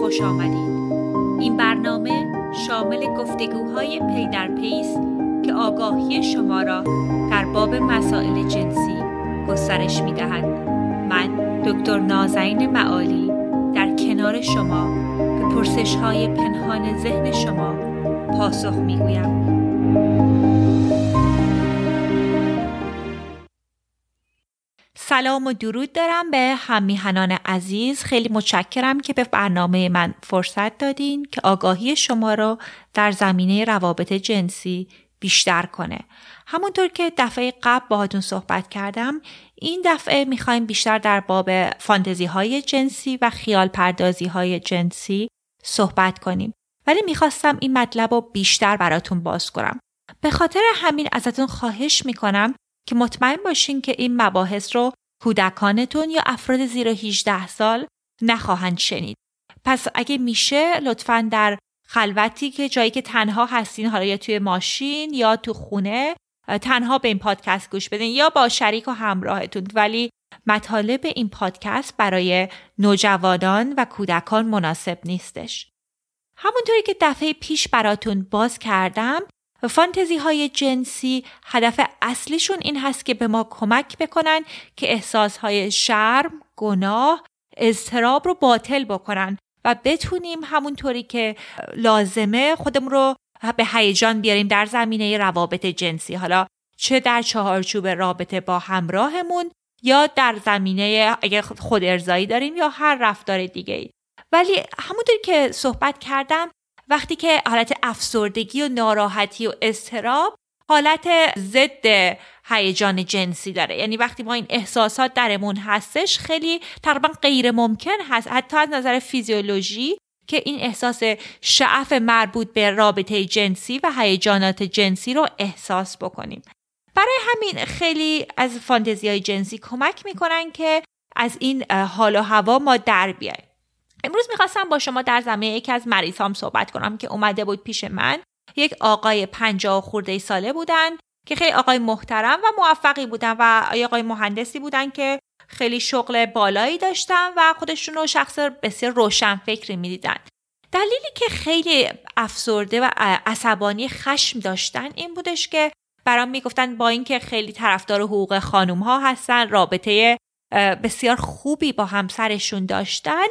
خوش آمدید. این برنامه شامل گفتگوهای پی در پی است که آگاهی شما را در باب مسائل جنسی گسترش می دهد. من دکتر نازنین معالی در کنار شما به پرسش های پنهان ذهن شما پاسخ می گویم. سلام و درود دارم به همیهنان عزیز. خیلی متشکرم که به برنامه من فرصت دادین که آگاهی شما را در زمینه روابط جنسی بیشتر کنه. همونطور که دفعه قبل باهاتون صحبت کردم این دفعه می‌خوایم بیشتر در باب فانتزی های جنسی و خیال پردازی های جنسی صحبت کنیم. ولی می‌خواستم این مطلب رو بیشتر براتون باز کنم. به خاطر همین ازتون خواهش می‌کنم که مطمئن باشین که این مباحث رو کودکانتون یا افراد زیر 18 سال نخواهند شنید. پس اگه میشه لطفا در خلوتی که جایی که تنها هستین حالا یا توی ماشین یا تو خونه تنها به این پادکست گوش بدین یا با شریک و همراهتون ولی مطالب این پادکست برای نوجوانان و کودکان مناسب نیستش. همونطوری که دفعه پیش براتون باز کردم فانتزی های جنسی هدف اصلیشون این هست که به ما کمک بکنن که احساس های شرم، گناه، اضطراب رو باطل بکنن و بتونیم همونطوری که لازمه خودمون رو به هیجان بیاریم در زمینه روابط جنسی حالا چه در چهارچوب رابطه با همراهمون یا در زمینه اگه خود ارزایی داریم یا هر رفتار دیگه ای. ولی همونطوری که صحبت کردم وقتی که حالت افسردگی و ناراحتی و استراب حالت ضد هیجان جنسی داره. یعنی وقتی ما این احساسات درمون هستش خیلی تقریبا غیر ممکن هست. حتی از نظر فیزیولوژی که این احساس شعف مربوط به رابطه جنسی و هیجانات جنسی رو احساس بکنیم. برای همین خیلی از فانتزی های جنسی کمک می‌کنن که از این حال و هوا ما در بیایم. امروز می‌خواستم با شما در زمینه یکی از مریضام صحبت کنم که اومده بود پیش من. یک آقای پنجاه خورده ساله بودن که خیلی آقای محترم و موفقی بودن و آقای مهندسی بودن که خیلی شغل بالایی داشتن و خودشون رو شخص بسیار روشن فکری می‌دیدن دلیلی که خیلی افسرده و عصبانی خشم داشتن این بودش که برام می‌گفتن با اینکه خیلی طرفدار حقوق خانوم ها هستن رابطه بسیار خوبی با همسرشون داشتن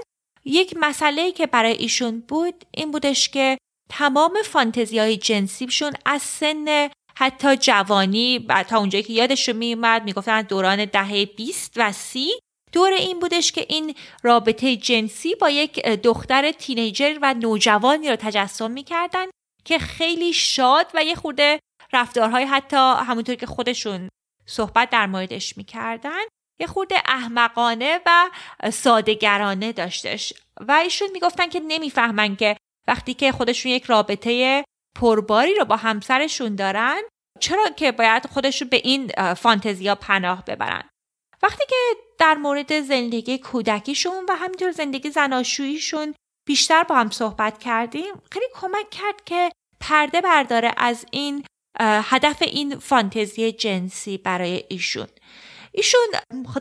یک مسئله که برای ایشون بود این بودش که تمام فانتزی های جنسیشون از سن حتی جوانی و تا اونجایی که یادشون میومد می‌گفتن دوران دهه 20 و 30 دور این بودش که این رابطه جنسی با یک دختر تینیجر و نوجوانی رو تجسم می‌کردن که خیلی شاد و یه خورده رفتارهای حتی همونطور که خودشون صحبت در موردش می‌کردن. یه خورده احمقانه و سادگرانه داشتش. و ایشون می‌گفتن که نمی‌فهمن که وقتی که خودشون یک رابطه پرباری رو با همسرشون دارن چرا که باید خودشون به این فانتزیا پناه ببرن؟ وقتی که در مورد زندگی کودکیشون و همینطور زندگی زناشوییشون بیشتر با هم صحبت کردیم خیلی کمک کرد که پرده برداره از این هدف این فانتزی جنسی برای ایشون. ایشون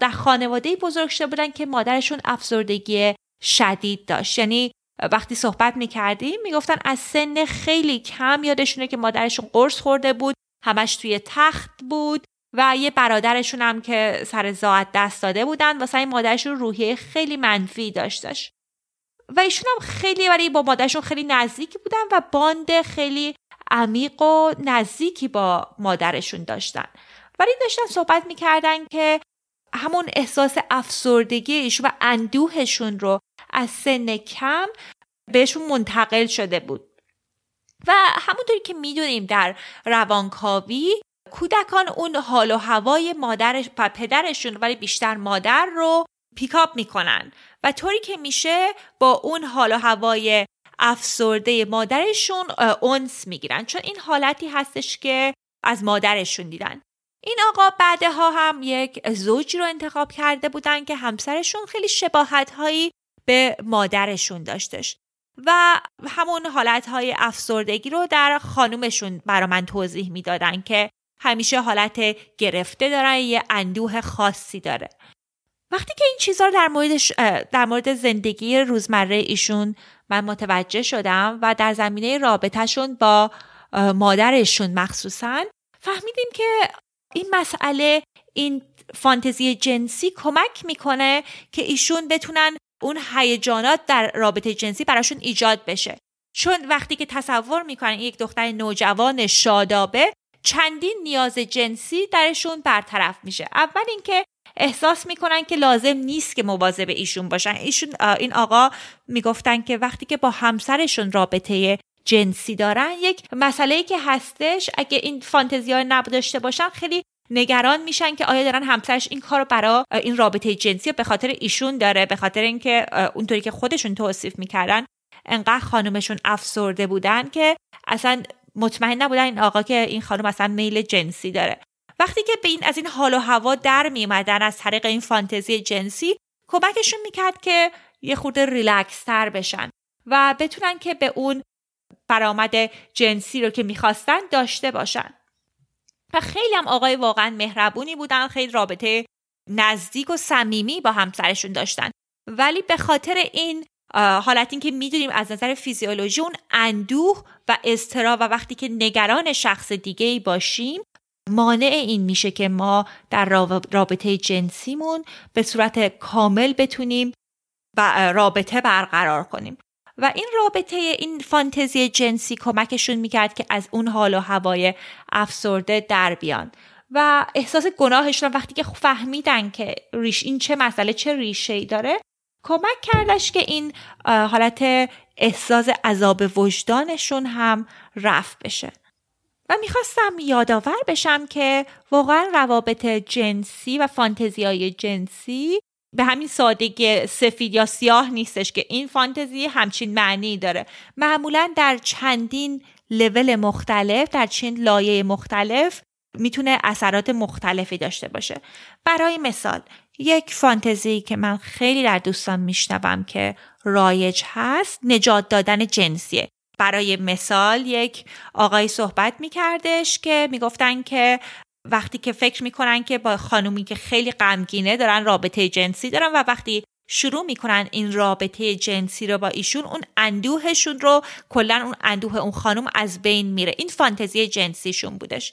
در خانواده بزرگ شده بودن که مادرشون افسردگی شدید داشت. یعنی وقتی صحبت می‌کردیم می‌گفتن از سن خیلی کم یادشونه که مادرشون قرص خورده بود همش توی تخت بود و یه برادرشون هم که سر زاعت دست داده بودن واسه این مادرشون روحیه خیلی منفی داشتش. و ایشون هم خیلی برای با مادرشون خیلی نزدیکی بودن و باند خیلی عمیق و نزدیکی با مادرشون داشتن. ولی داشتن صحبت می‌کردن که همون احساس افسردگی ایشون و اندوهشون رو از سن کم بهشون منتقل شده بود. و همونطوری که می‌دونیم در روانکاوی کودکان اون حال و هوای مادرش و پدرشون ولی بیشتر مادر رو پیکاپ می‌کنن. و طوری که میشه با اون حال و هوای افسرده مادرشون اونس می‌گیرن. چون این حالتی هستش که از مادرشون دیدن. این آقا بعدها هم یک زوجی رو انتخاب کرده بودن که همسرشون خیلی شباهت هایی به مادرشون داشتش. و همون حالت های افسردگی رو در خانومشون برا من توضیح می‌دادن که همیشه حالت گرفته دارن یه اندوه خاصی داره. وقتی که این چیزها رو در در مورد زندگی روزمره ایشون من متوجه شدم و در زمینه رابطهشون با مادرشون مخصوصا فهمیدیم که این مسئله این فانتزی جنسی کمک می‌کنه که ایشون بتونن اون هیجانات در رابطه جنسی براشون ایجاد بشه. چون وقتی که تصور می‌کنن یک دختر نوجوان شادابه چندین نیاز جنسی درشون برطرف میشه. اول اینکه احساس می‌کنن که لازم نیست که مواظب ایشون باشن. ایشون این آقا می‌گفتن که وقتی که با همسرشون رابطه جنسی دارن. یک مسئله که هستش اگه این فانتزی ها نبوداشته باشن خیلی نگران میشن که آیا دارن همسرش این کار برای این رابطه جنسی به خاطر ایشون داره به خاطر اینکه اونطوری که خودشون توصیف می‌کردن انقدر خانومشون افسرده بودن که اصلا مطمئن نبودن این آقا که این خانم اصلا میل جنسی داره. وقتی که به این از این حال و هوا در میمدن از طریق این فانتزی جنسی کمکشون می‌کرد که یه خورده ریلکس تر بشن و بتونن که به اون برآمد جنسی رو که می‌خواستن داشته باشن. و خیلی هم آقای واقعا مهربونی بودن خیلی رابطه نزدیک و صمیمی با همسرشون داشتن. ولی به خاطر این حالت این که می‌دونیم از نظر فیزیولوژی اون اندوه و استرا و وقتی که نگران شخص دیگه ای باشیم مانع این میشه که ما در رابطه جنسیمون به صورت کامل بتونیم و رابطه برقرار کنیم. و این رابطه این فانتزی جنسی کمکشون می‌کرد که از اون حال و هوای افسرده در بیان. و احساس گناهشون وقتی که فهمیدن که ریش این چه مسئله چه ریشه ای داره کمک کردش که این حالت احساس عذاب وجدانشون هم رفت بشه. و می‌خواستم یادآور بشم که واقعا روابط جنسی و فانتزی های جنسی به همین سادگی سفید یا سیاه نیستش که این فانتزی همچین معنی داره. معمولا در چندین لول مختلف در چند لایه مختلف می‌تونه اثرات مختلفی داشته باشه. برای مثال یک فانتزی که من خیلی در دوستان میشنوم که رایج هست نجات دادن جنسیه. برای مثال یک آقای صحبت میکردش که می‌گفتن که وقتی که فکر می‌کنن که با خانومی که خیلی غمگینه دارن رابطه جنسی دارن و وقتی شروع می‌کنن این رابطه جنسی رو با ایشون اون اندوهشون رو کلا اون اندوه اون خانم از بین میره. این فانتزی جنسیشون بودش.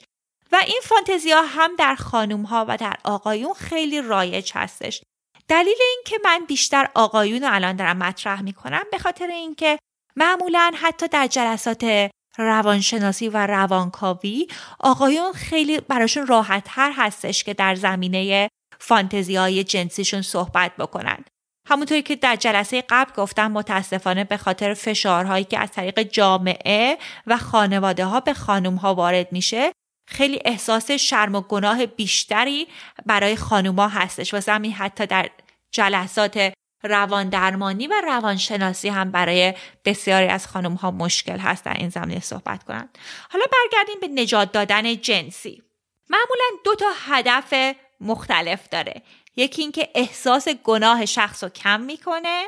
و این فانتزی ها هم در خانوم ها و در آقایون خیلی رایج هستش. دلیل این که من بیشتر آقایون رو الان دارم مطرح می‌کنم به خاطر اینکه معمولا حتی در جلسات روانشناسی و روانکاوی آقایون خیلی براشون راحت تر هستش که در زمینه فانتزی های جنسیشون صحبت بکنن. همونطوری که در جلسه قبل گفتم متاسفانه به خاطر فشارهایی که از طریق جامعه و خانواده ها به خانم ها وارد میشه خیلی احساس شرم و گناه بیشتری برای خانوما هستش و همین حتی در جلسات روان درمانی و روانشناسی هم برای بسیاری از خانم ها مشکل هست در این زمینه صحبت کنند. حالا برگردیم به نجات دادن جنسی. معمولا دو تا هدف مختلف داره. یکی اینکه احساس گناه شخص رو کم می‌کنه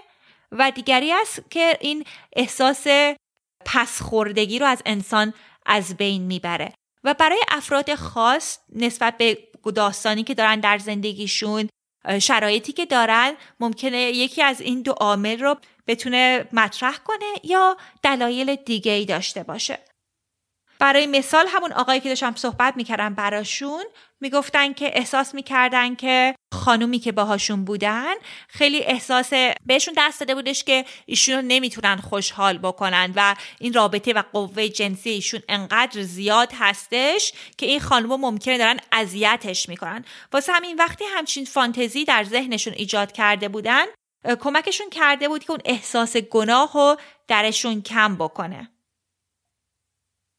و دیگری است که این احساس پسخوردگی رو از انسان از بین می‌بره و برای افراد خاص نسبت به داستانی که دارن در زندگیشون شرایطی که دارن ممکنه یکی از این دو عامل رو بتونه مطرح کنه یا دلایل دیگه ای داشته باشه. برای مثال همون آقایی که داشتم صحبت می‌کردم براشون می‌گفتن که احساس می‌کردن که خانومی که باهاشون بودن خیلی احساس بهشون دست داده بودش که ایشون رو نمی‌تونن خوشحال بکنن و این رابطه و قوه جنسی ایشون انقدر زیاد هستش که این خانم ممکنه دارن اذیتش می‌کنن. واسه همین وقتی همچین فانتزی در ذهنشون ایجاد کرده بودن کمکشون کرده بود که اون احساس گناه رو درشون کم بکنه.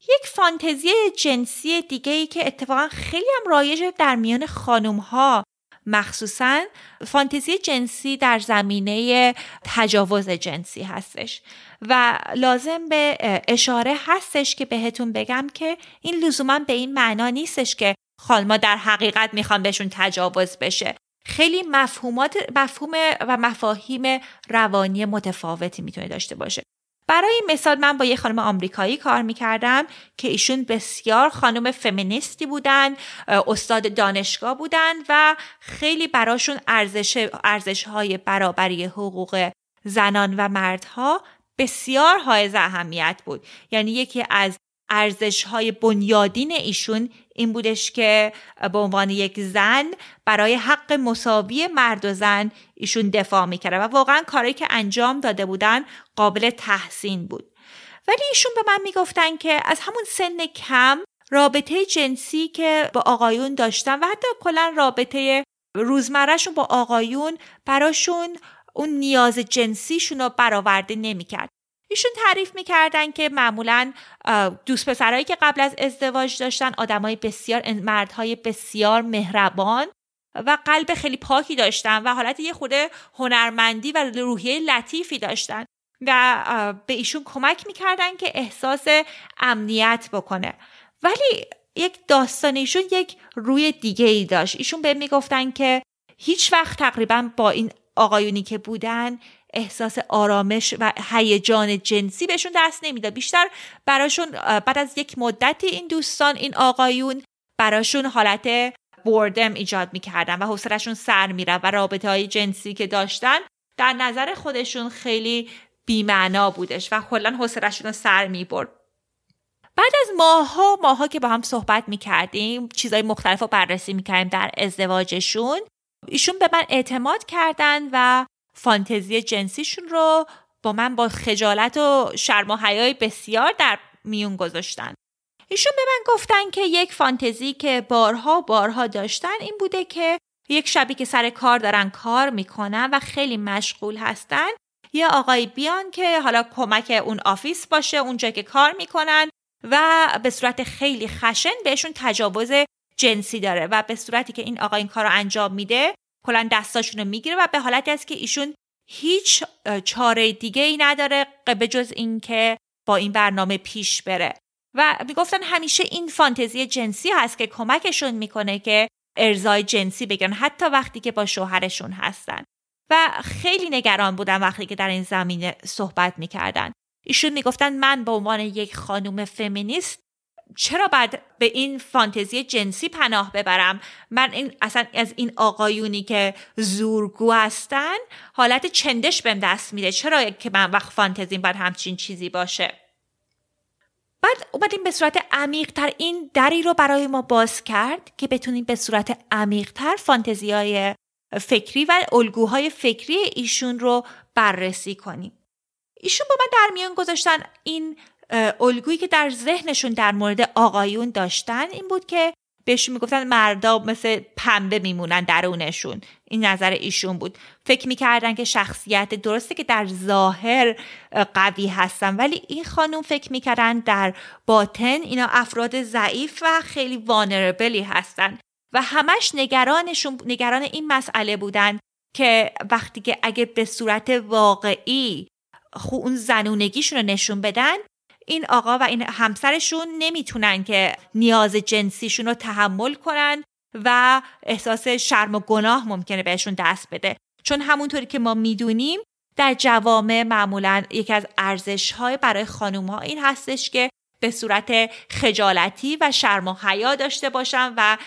یک فانتزی جنسی دیگه ای که اتفاقا خیلی هم رایج در میان خانم ها مخصوصا فانتزی جنسی در زمینه تجاوز جنسی هستش. و لازم به اشاره هستش که بهتون بگم که این لزوما به این معنا نیستش که خانما در حقیقت می‌خوان بهشون تجاوز بشه. خیلی مفهومات مفهوم و مفاهیم روانی متفاوتی می‌تونه داشته باشه. برای مثال من با یه خانم آمریکایی کار می‌کردم که ایشون بسیار خانم فمینیستی بودن استاد دانشگاه بودن و خیلی براشون ارزش, های برابری حقوق زنان و مردها بسیار های اهمیت بود. یعنی یکی از ارزش های بنیادین ایشون این بودش که به عنوان یک زن برای حق مساوی مرد و زن ایشون دفاع می‌کرده و واقعا کاری که انجام داده بودن قابل تحسین بود. ولی ایشون به من می‌گفتن که از همون سن کم رابطه جنسی که با آقایون داشتن و حتی کلا رابطه روزمرهشون با آقایون براشون اون نیاز جنسیشون رو برآورده نمی‌کرد. ایشون تعریف می‌کردن که معمولا دوست پسرهایی که قبل از ازدواج داشتن آدمای بسیار مردهای بسیار مهربان و قلب خیلی پاکی داشتن و حالت یه خورده هنرمندی و روحیه لطیفی داشتن و به ایشون کمک می‌کردن که احساس امنیت بکنه. ولی یک داستان ایشون یک روی دیگه ای داشت. ایشون به می‌گفتن که هیچ وقت تقریبا با این آقایونی که بودن احساس آرامش و هیجان جنسی بهشون دست نمی‌داد. بیشتر براشون بعد از یک مدتی این دوستان این آقایون براشون حالت بوردم ایجاد می‌کردن و حوصلشون سر میره و رابطه های جنسی که داشتن در نظر خودشون خیلی بیمعنا بودش و کلا حوصلشون رو سر می‌برد. بعد از ماها ماها که با هم صحبت می‌کردیم چیزهای مختلف رو بررسی می‌کردیم در ازدواجشون ایشون به من اعتماد کردن و فانتزی جنسیشون رو با من با خجالت و شرم و حیای بسیار در میون گذاشتن. ایشون به من گفتن که یک فانتزی که بارها بارها داشتن این بوده که یک شبی که سر کار دارن کار می‌کنن و خیلی مشغول هستن یه آقای بیان که حالا کمک اون office باشه اونجا که کار می‌کنن و به صورت خیلی خشن بهشون تجاوز جنسی داره و به صورتی که این آقا این کار رو انجام میده کلا دستاشون رو می‌گیره و به حالتی است که ایشون هیچ چاره دیگه ای نداره به جز اینکه با این برنامه پیش بره. و می‌گفتن همیشه این فانتزی جنسی هست که کمکشون می‌کنه که ارضای جنسی بگیرن حتی وقتی که با شوهرشون هستن. و خیلی نگران بودن وقتی که در این زمینه صحبت می‌کردن. ایشون می‌گفتن من به عنوان یک خانوم فمینیست چرا بعد به این فانتزی جنسی پناه ببرم؟ من این اصلا از این آقایونی که زورگو هستن حالت چندش بهم دست میده. چرا که من وقت فانتزیم باید همچین چیزی باشه؟ بعد اومدیم به صورت عمیقتر. این دری رو برای ما باز کرد که بتونیم به صورت عمیقتر فانتزی های فکری و الگوهای فکری ایشون رو بررسی کنیم. ایشون با من در میان گذاشتن این الگویی که در ذهنشون در مورد آقایون داشتن این بود که بهشون می‌گفتن مردا مثل پنبه میمونن درونشون. این نظر ایشون بود. فکر می‌کردن که شخصیت درسته که در ظاهر قوی هستن ولی این خانوم فکر می‌کردن در باطن اینا افراد ضعیف و خیلی وانربلی هستن. و همش نگرانشون نگران این مسئله بودن که وقتی که اگه به صورت واقعی خو اون زنونگیشون رو نشون بدن این آقا و این همسرشون نمی‌تونن که نیاز جنسیشون رو تحمل کنن و احساس شرم و گناه ممکنه بهشون دست بده. چون همونطوری که ما می‌دونیم در جوامع معمولا یکی از ارزش های برای خانوم ها این هستش که به صورت خجالتی و شرم و حیا داشته باشن و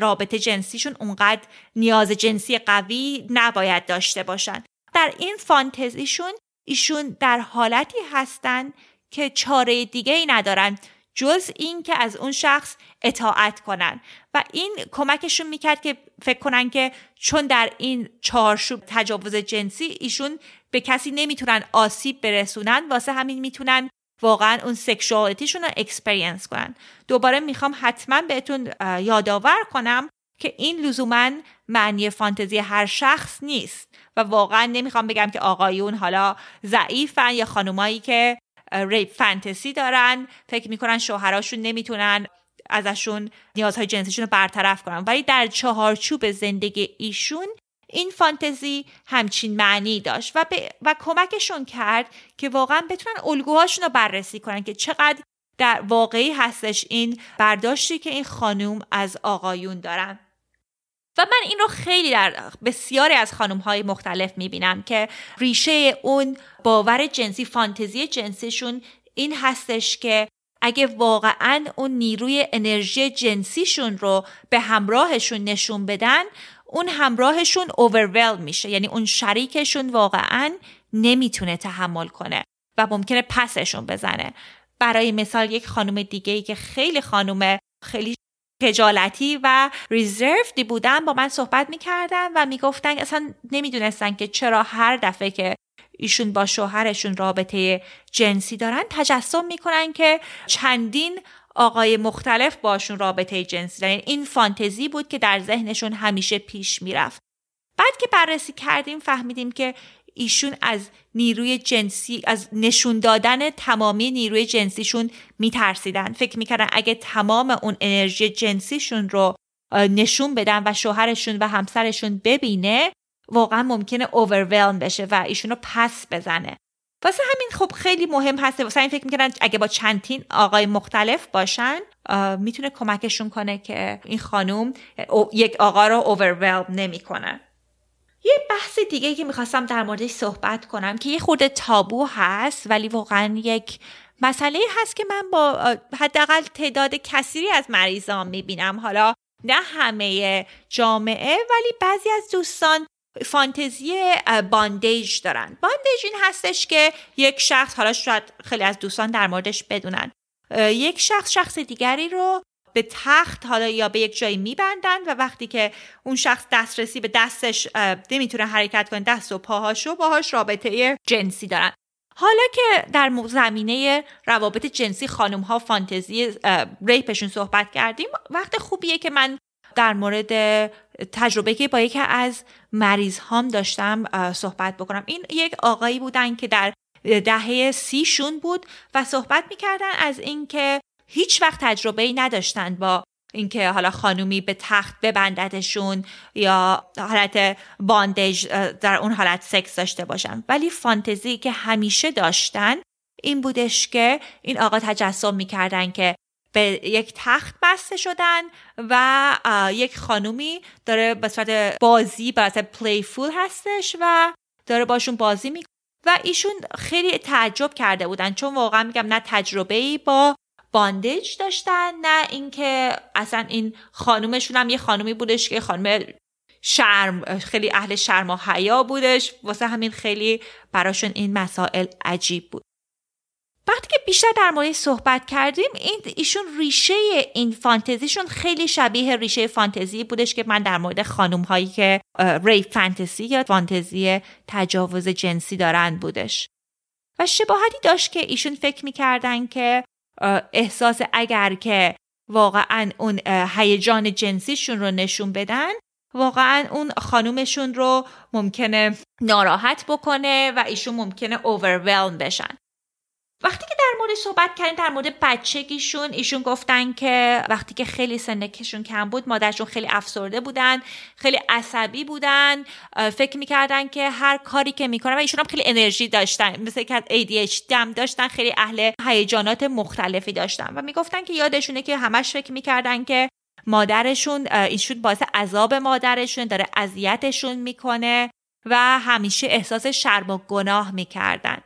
رابطه جنسیشون اونقدر نیاز جنسی قوی نباید داشته باشن. در این فانتزیشون ایشون در حالتی هستن که چاره دیگه ای ندارن جز این که از اون شخص اطاعت کنن. و این کمکشون می‌کرد که فکر کنن که چون در این چارچوب تجاوز جنسی ایشون به کسی نمی‌تونن آسیب برسونن واسه همین می‌تونن واقعا اون sexuality شون رو experience کنن. دوباره می‌خوام حتما بهتون یادآور کنم که این لزوما معنی فانتزی هر شخص نیست. و واقعا نمی‌خوام بگم که آقایون حالا ضعیفن یا خانومایی که rape fantasy دارن. فکر می‌کنن شوهراشون نمی‌تونن ازشون نیازهای جنسیشون رو برطرف کنن. ولی در چهارچوب زندگی ایشون این فانتزی همچین معنی داشت و, و کمکشون کرد که واقعا بتونن الگوهاشون رو بررسی کنن که چقدر در واقعی هستش این برداشتی که این خانوم از آقایون دارن. و من این رو خیلی در بسیاری از خانم های مختلف می‌بینم که ریشه اون باور جنسی فانتزی جنسیشون این هستش که اگه واقعا اون نیروی انرژی جنسیشون رو به همراهشون نشون بدن اون همراهشون اوورول میشه. یعنی اون شریکشون واقعا نمی‌تونه تحمل کنه و ممکنه پسشون بزنه. برای مثال یک خانم دیگه ای که خیلی خانم خیلی خجالتی و ریزروفدی بودن با من صحبت می‌کردن و می‌گفتن اصلا نمی‌دونستن که چرا هر دفعه که ایشون با شوهرشون رابطه جنسی دارن تجسم می‌کنن که چندین آقای مختلف باشون رابطه جنسی دارن. این فانتزی بود که در ذهنشون همیشه پیش می‌رفت. بعد که بررسی کردیم فهمیدیم که ایشون از نیروی جنسی از نشون دادن تمامی نیروی جنسیشون میترسیدن. فکر می‌کردن اگه تمام اون انرژی جنسیشون رو نشون بدن و شوهرشون و همسرشون ببینه واقعا ممکنه اوورولم بشه و ایشون رو پس بزنه. واسه همین خب خیلی مهم هست. واسه این فکر می‌کنن اگه با چندین آقای مختلف باشن می‌تونه کمکشون کنه که این خانوم یک آقا رو اوورولم نمی‌کنه. یه بحث دیگه که می‌خواستم در موردش صحبت کنم که یه خورده تابو هست ولی واقعا یک مسئله هست که من با حداقل تعداد کثیری از مریضان می‌بینم. حالا نه همه جامعه ولی بعضی از دوستان فانتزی باندیج دارن. باندیج این هستش که یک شخص حالا شاید خیلی از دوستان در موردش بدونن یک شخص شخص دیگری رو به تخت حالا یا به یک جایی میبندن و وقتی که اون شخص دسترسی به دستش نمی‌تونه حرکت کنه دست و پاهاشو باهاش رابطه جنسی دارن. حالا که در زمینه روابط جنسی خانم ها فانتزی ریپشون صحبت کردیم وقت خوبیه که من در مورد تجربه که با یکی از مریض هام داشتم صحبت بکنم. این یک آقایی بودن که در دهه سیشون بود و صحبت می‌کردن از اینکه هیچ وقت تجربه ای نداشتند با اینکه حالا خانومی به تخت ببنددشون یا حالت باندج در اون حالت سکس داشته باشن. ولی فانتزی که همیشه داشتن این بودش که این آقا تجسم می‌کردن که به یک تخت بسته شدن و یک خانومی داره به صورت بازی به صورت پلیفول هستش و داره باشون بازی می‌کنه. و ایشون خیلی تعجب کرده بودن. چون واقعا میگم نه تجربه ای با باندیج داشتن نه اینکه اصلا این خانومشون هم یه خانومی بودش که خانم شرم خیلی اهل شرم و حیا بودش. واسه همین خیلی براشون این مسائل عجیب بود. وقتی که بیشتر در مورد صحبت کردیم این ایشون ریشه این فانتزیشون خیلی شبیه ریشه فانتزی بودش که من در مورد خانوم هایی که ری فانتزی یا فانتزی تجاوز جنسی دارن بودش. و شباهتی داشت که ایشون فکر می‌کردن که احساس اگر که واقعا اون هیجان جنسیشون رو نشون بدن واقعا اون خانومشون رو ممکنه ناراحت بکنه و ایشون ممکنه اوورولم بشن. وقتی که در مورد صحبت کردیم در مورد بچگیشون ایشون گفتن که وقتی که خیلی سنکشون کم بود مادرشون خیلی افسرده بودن خیلی عصبی بودن فکر می‌کردن که هر کاری که می‌کنن و ایشون هم خیلی انرژی داشتن مثل که ADHD هم داشتن خیلی اهل هیجانات مختلفی داشتن و می‌گفتن که یادشونه که همش فکر می‌کردن که مادرشون ایشون باعث عذاب مادرشون داره اذیتشون می‌کنه و همیشه احساس شرم و گناه می‌کردن.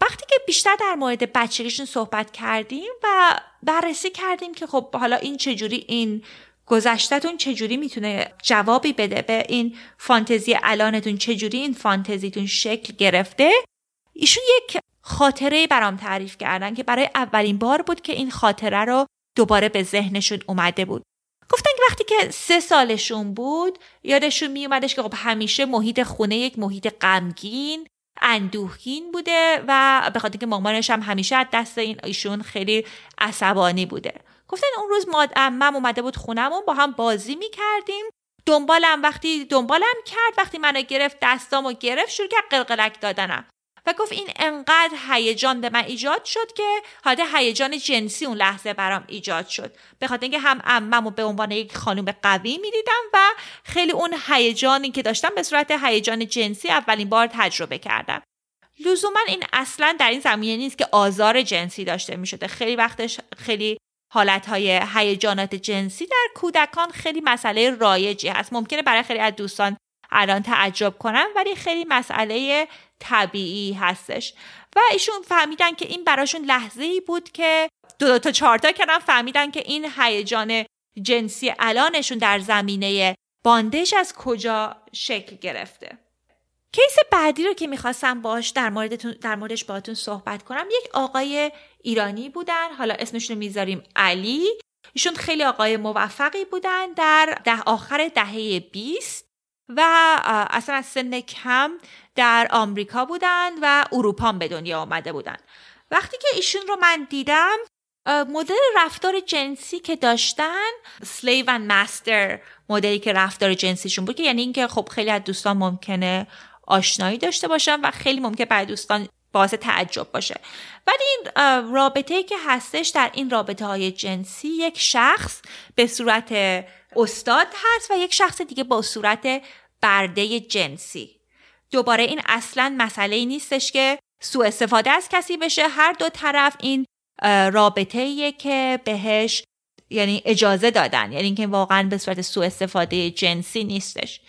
وقتی که بیشتر در مورد بچگیشون صحبت کردیم و بررسی کردیم که خب حالا این چجوری این گذشتهتون چجوری می‌تونه جوابی بده به این فانتزی الانتون چجوری این فانتزیتون شکل گرفته ایشون یک خاطره برام تعریف کردن که برای اولین بار بود که این خاطره رو دوباره به ذهنشون اومده بود. گفتن که وقتی که سه سالشون بود یادشون میومدش که خب همیشه محیط خونه یک محیط غمگین اندوهگین بوده و به خاطر که مامانش هم همیشه از دست این ایشون خیلی عصبانی بوده. گفتن اون روز ماد امم اومده بود خونمون با هم بازی می‌کردیم. دنبالم وقتی دنبالم کرد وقتی منو گرفت دستامو گرفت شروع کرد قلقلک دادنم. و گفت این انقدر هیجان به من ایجاد شد که حالا هیجان جنسی اون لحظه برام ایجاد شد. به خاطر اینکه هم عمم به عنوان یک خانم قوی می‌دیدم و خیلی اون هیجانی که داشتم به صورت هیجان جنسی اولین بار تجربه کردم. لزوما این اصلا در این زمینه نیست که آزار جنسی داشته می شده خیلی وقتش خیلی حالتهای هیجانات جنسی در کودکان خیلی مسئله رایجی هست. ممکنه برای خیلی از دوستان الان تعجب کنن ولی خیلی مسئله طبیعی هستش. و ایشون فهمیدن که این براشون لحظه ای بود که دو, دو تا چهارتا کردن فهمیدن که این هیجان جنسی الانشون در زمینه باندش از کجا شکل گرفته. کیس بعدی رو که می‌خواستم باش در, موردتون در موردش باهاتون صحبت کنم یک آقای ایرانی بودن حالا اسمشون رو می‌ذاریم علی. ایشون خیلی آقای موفقی بودن در ده آخر دهه 20 و اصلا از سن کم در آمریکا بودن و اروپا به دنیا آمده بودن. وقتی که ایشون رو من دیدم مدل رفتار جنسی که داشتن سلیو و مستر مدلی که رفتار جنسیشون بود که یعنی اینکه خب خیلی از دوستان ممکنه آشنایی داشته باشن و خیلی ممکنه برای دوستان باعث تعجب باشه. ولی این رابطه که هستش در این رابطه های جنسی یک شخص به صورت استاد هست و یک شخص دیگه با صورت برده جنسی. دوباره این اصلا مسئله نیستش که سوء استفاده از کسی بشه. هر دو طرف این رابطه که بهش یعنی اجازه دادن. یعنی اینکه واقعا به صورت سوء استفاده جنسی نیستش.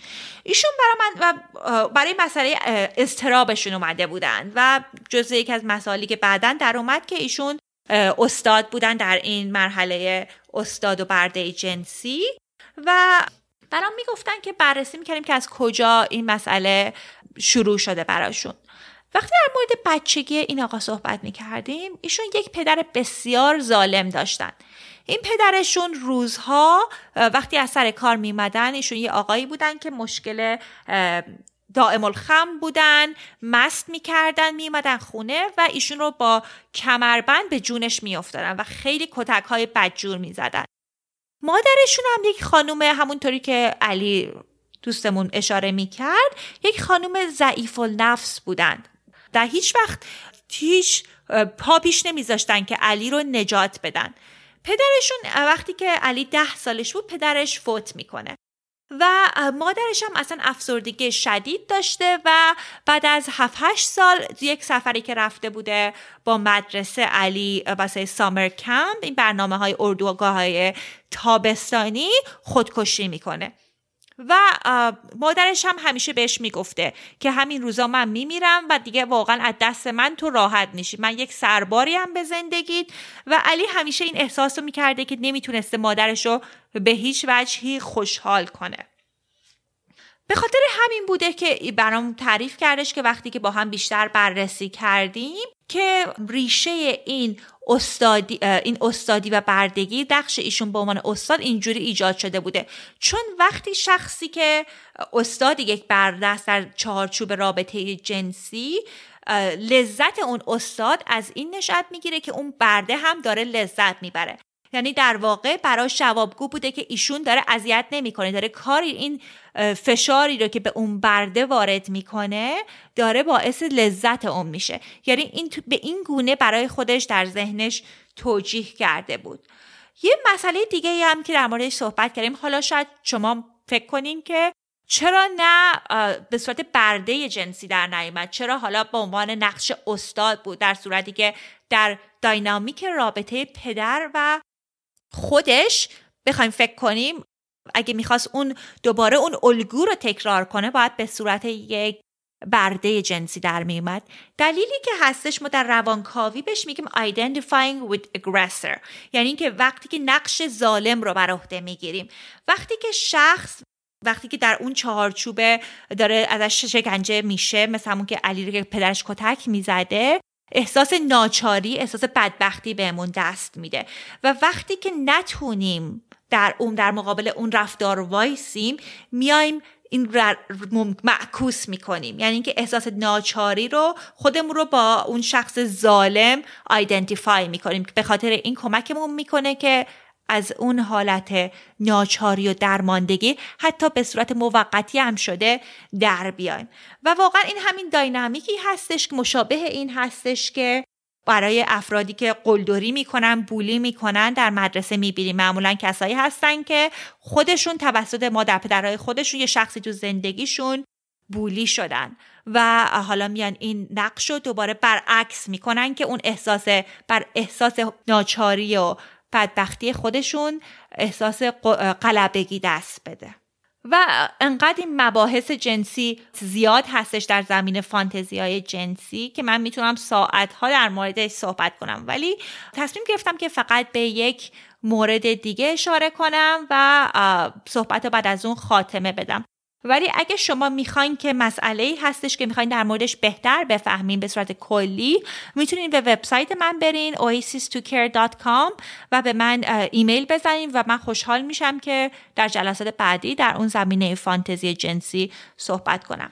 ایشون برای من و برای مسئله استرابشون اومده بودن و جزء یک از مسائلی که بعدا در اومد که ایشون استاد بودن در این مرحله استاد و برده جنسی. و برام می‌گفتن که بررسی می‌کردیم که از کجا این مسئله شروع شده براشون. وقتی در مورد بچگی این آقا صحبت می‌کردیم ایشون یک پدر بسیار ظالم داشتن. این پدرشون روزها وقتی از سر کار میمدن ایشون یه آقایی بودن که مشکل دائم الخم بودن مست می‌کردن میمدن خونه و ایشون رو با کمربند به جونش میافتادن و خیلی کتک های بدجور می‌زدن. مادرشون هم یک خانوم همونطوری که علی دوستمون اشاره می‌کرد یک خانوم ضعیف النفس بودند. در هیچ وقت هیچ پا پیش نمیذاشتن که علی رو نجات بدن. پدرشون وقتی که علی ده سالش بود پدرش فوت می‌کنه. و مادرش هم اصلا افسردگی شدید داشته و بعد از 7 8 سال یک سفری که رفته بوده با مدرسه علی واسه سامر کمپ این برنامه های اردوگاه های تابستانی خودکشی می‌کنه. و مادرش هم همیشه بهش می‌گفته که همین روزا من میمیرم و دیگه واقعا از دست من تو راحت میشی. من یک سرباری هم به زندگیت. و علی همیشه این احساس رو می‌کرده که نمی‌تونسته مادرش رو به هیچ وجهی خوشحال کنه. به خاطر همین بوده که برام تعریف کردش که وقتی که با هم بیشتر بررسی کردیم که ریشه این استادی این استادی و بردگی دخش ایشون به عنوان استاد اینجوری ایجاد شده بوده. چون وقتی شخصی که استاد یک برده است در چهارچوب رابطه جنسی لذت اون استاد از این نشأت می‌گیره که اون برده هم داره لذت می‌بره. یعنی در واقع برای جوابگو بوده که ایشون داره اذیت نمی‌کنه. داره کاری این فشاری رو که به اون برده وارد می‌کنه داره باعث لذت اون میشه. یعنی این به این گونه برای خودش در ذهنش توجیه کرده بود. یه مسئله دیگه هم که در موردش صحبت کردیم حالا شاید شما فکر کنین که چرا نه به صورت برده جنسی در نیامد چرا حالا به عنوان نقش استاد بود در صورتی که در داینامیک رابطه پدر و خودش بخوایم فکر کنیم اگه می‌خواست اون دوباره اون الگو رو تکرار کنه باید به صورت یک برده جنسی در میومد دلیلی که هستش ما در روانکاوی بهش میگیم identifying with aggressor. یعنی اینکه وقتی که نقش ظالم رو بر عهده می‌گیریم. وقتی که شخص وقتی که در اون چهارچوبه داره ازش شکنجه میشه مثل همون که علی که پدرش کتک می‌زده احساس ناچاری احساس بدبختی بهمون دست میده. و وقتی که نتونیم در اون در مقابل اون رفتار وایسیم میایم این معکوس می‌کنیم. یعنی اینکه احساس ناچاری رو خودمون رو با اون شخص ظالم آیدنتیفای می‌کنیم به خاطر این کمکمون می‌کنه که از اون حالت ناچاری و درماندگی حتی به صورت موقتی هم شده در بیایم. و واقعا این همین داینامیکی هستش که مشابه این هستش که برای افرادی که قلدری می‌کنن بولی می‌کنن در مدرسه می‌بینیم. معمولا کسایی هستن که خودشون توسط مادر پدرهای خودشون یه شخصی تو زندگیشون بولی شدن و حالا میان این نقش رو دوباره برعکس می‌کنن که اون احساس بر احساس ناچاری و بدبختی خودشون احساس قلبگی دست بده. و انقدر این مباحث جنسی زیاد هستش در زمین فانتزی های جنسی که من می‌تونم ساعتها در موردش صحبت کنم. ولی تصمیم گرفتم که فقط به یک مورد دیگه اشاره کنم و صحبت بعد از اون خاتمه بدم. ولی اگه شما می‌خواین که مسئله ای هستش که می‌خواین در موردش بهتر بفهمین به صورت کلی می‌تونین به وبسایت من برین oasis2care.com و به من ایمیل بزنین و من خوشحال میشم که در جلسات بعدی در اون زمینه فانتزی جنسی صحبت کنم.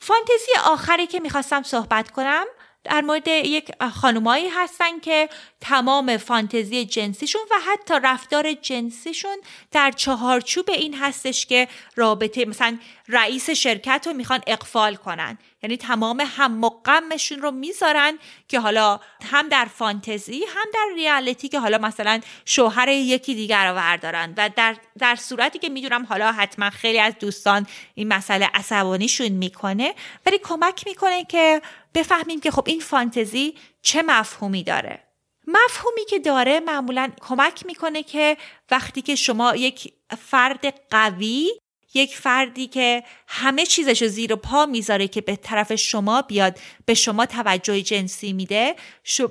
فانتزی آخری که می‌خواستم صحبت کنم در مورد یک خانمایی هستن که تمام فانتزی جنسیشون و حتی رفتار جنسیشون در چهارچوب این هستش که رابطه مثلا رئیس شرکت رو می‌خوان اقفال کنن. یعنی تمام هم و غمشون رو می‌ذارن که حالا هم در فانتزی هم در ریالیتی که حالا مثلا شوهر یکی دیگر رو بردارن. و در, در صورتی که می‌دونم حالا حتما خیلی از دوستان این مسئله عصبانیشون می‌کنه ولی کمک می‌کنه که بفهمیم که خب این فانتزی چه مفهومی داره. مفهومی که داره معمولا کمک می‌کنه که وقتی که شما یک فرد قوی یک فردی که همه چیزش رو زیر پا می‌ذاره که به طرف شما بیاد به شما توجه جنسی میده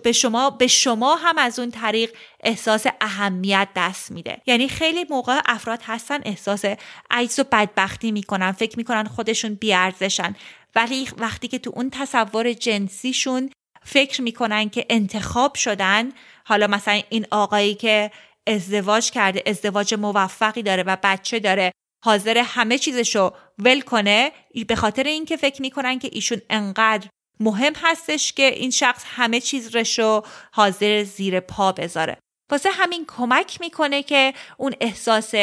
به شما به شما هم از اون طریق احساس اهمیت دست میده. یعنی خیلی موقع افراد هستن احساس عجز و بدبختی می‌کنن فکر می‌کنن خودشون بیارزشن. ولی وقتی که تو اون تصور جنسیشون فکر می‌کنن که انتخاب شدن حالا مثلا این آقایی که ازدواج کرده ازدواج موفقی داره و بچه داره حاضر همه چیزشو ول کنه به خاطر اینکه فکر می‌کنن که ایشون انقدر مهم هستش که این شخص همه چیز رشو حاضر زیر پا بذاره. واسه همین کمک می‌کنه که اون احساس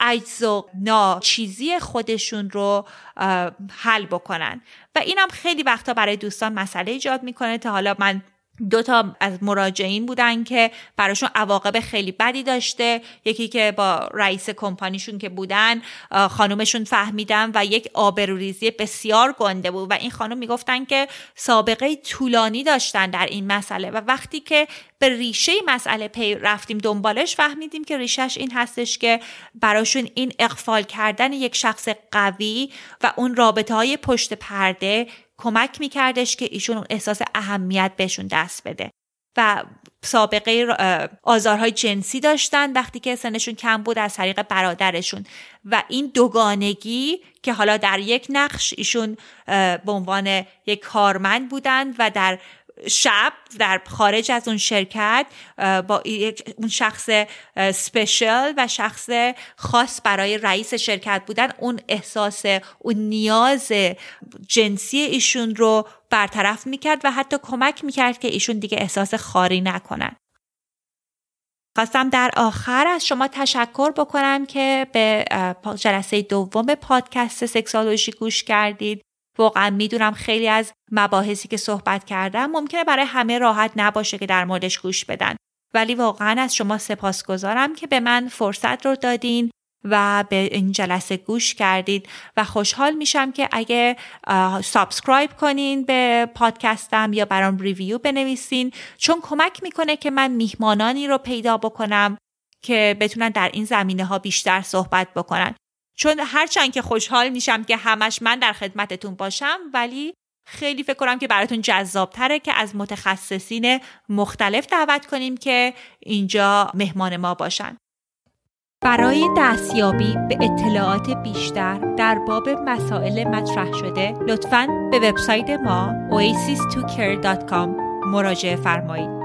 عجز و ناچیزی خودشون رو حل بکنن. و اینم خیلی وقتا برای دوستان مسئله ایجاد می‌کنه تا حالا من دو تا از مراجعین بودن که براشون عواقب خیلی بدی داشته. یکی که با رئیس کمپانیشون که بودن خانومشون فهمیدن و یک آبروریزی بسیار گنده بود و این خانم می‌گفتن که سابقه طولانی داشتن در این مسئله و وقتی که به ریشه مسئله پی رفتیم دنبالش فهمیدیم که ریشش این هستش که براشون این اقفال کردن یک شخص قوی و اون رابطه های پشت پرده کمک میکردش که ایشون احساس اهمیت بهشون دست بده. و سابقه آزارهای جنسی داشتن وقتی که سنشون کم بود از طریق برادرشون. و این دوگانگی که حالا در یک نقش ایشون به عنوان یک کارمند بودند و در شب در خارج از اون شرکت با اون شخص سپیشل و شخص خاص برای رئیس شرکت بودن. اون احساس اون نیاز جنسی ایشون رو برطرف می‌کرد و حتی کمک می‌کرد که ایشون دیگه احساس خاری نکنن. خواستم در آخر از شما تشکر بکنم که به جلسه دوم پادکست سکسالوژی گوش کردید. واقعا می‌دونم خیلی از مباحثی که صحبت کردم ممکنه برای همه راحت نباشه که در موردش گوش بدن. ولی واقعا از شما سپاسگزارم که به من فرصت رو دادین و به این جلسه گوش کردید و خوشحال میشم که اگه subscribe کنین به podcastم یا برام review بنویسین چون کمک می‌کنه که من میهمانانی رو پیدا بکنم که بتونن در این زمینه ها بیشتر صحبت بکنن. چون هرچند که خوشحال میشم که همش من در خدمتتون باشم ولی خیلی فکر کنم که براتون جذاب تره که از متخصصین مختلف دعوت کنیم که اینجا مهمان ما باشن. برای دستیابی به اطلاعات بیشتر در باب مسائل مطرح شده لطفاً به وبسایت ما oasis2care.com مراجعه فرمایید.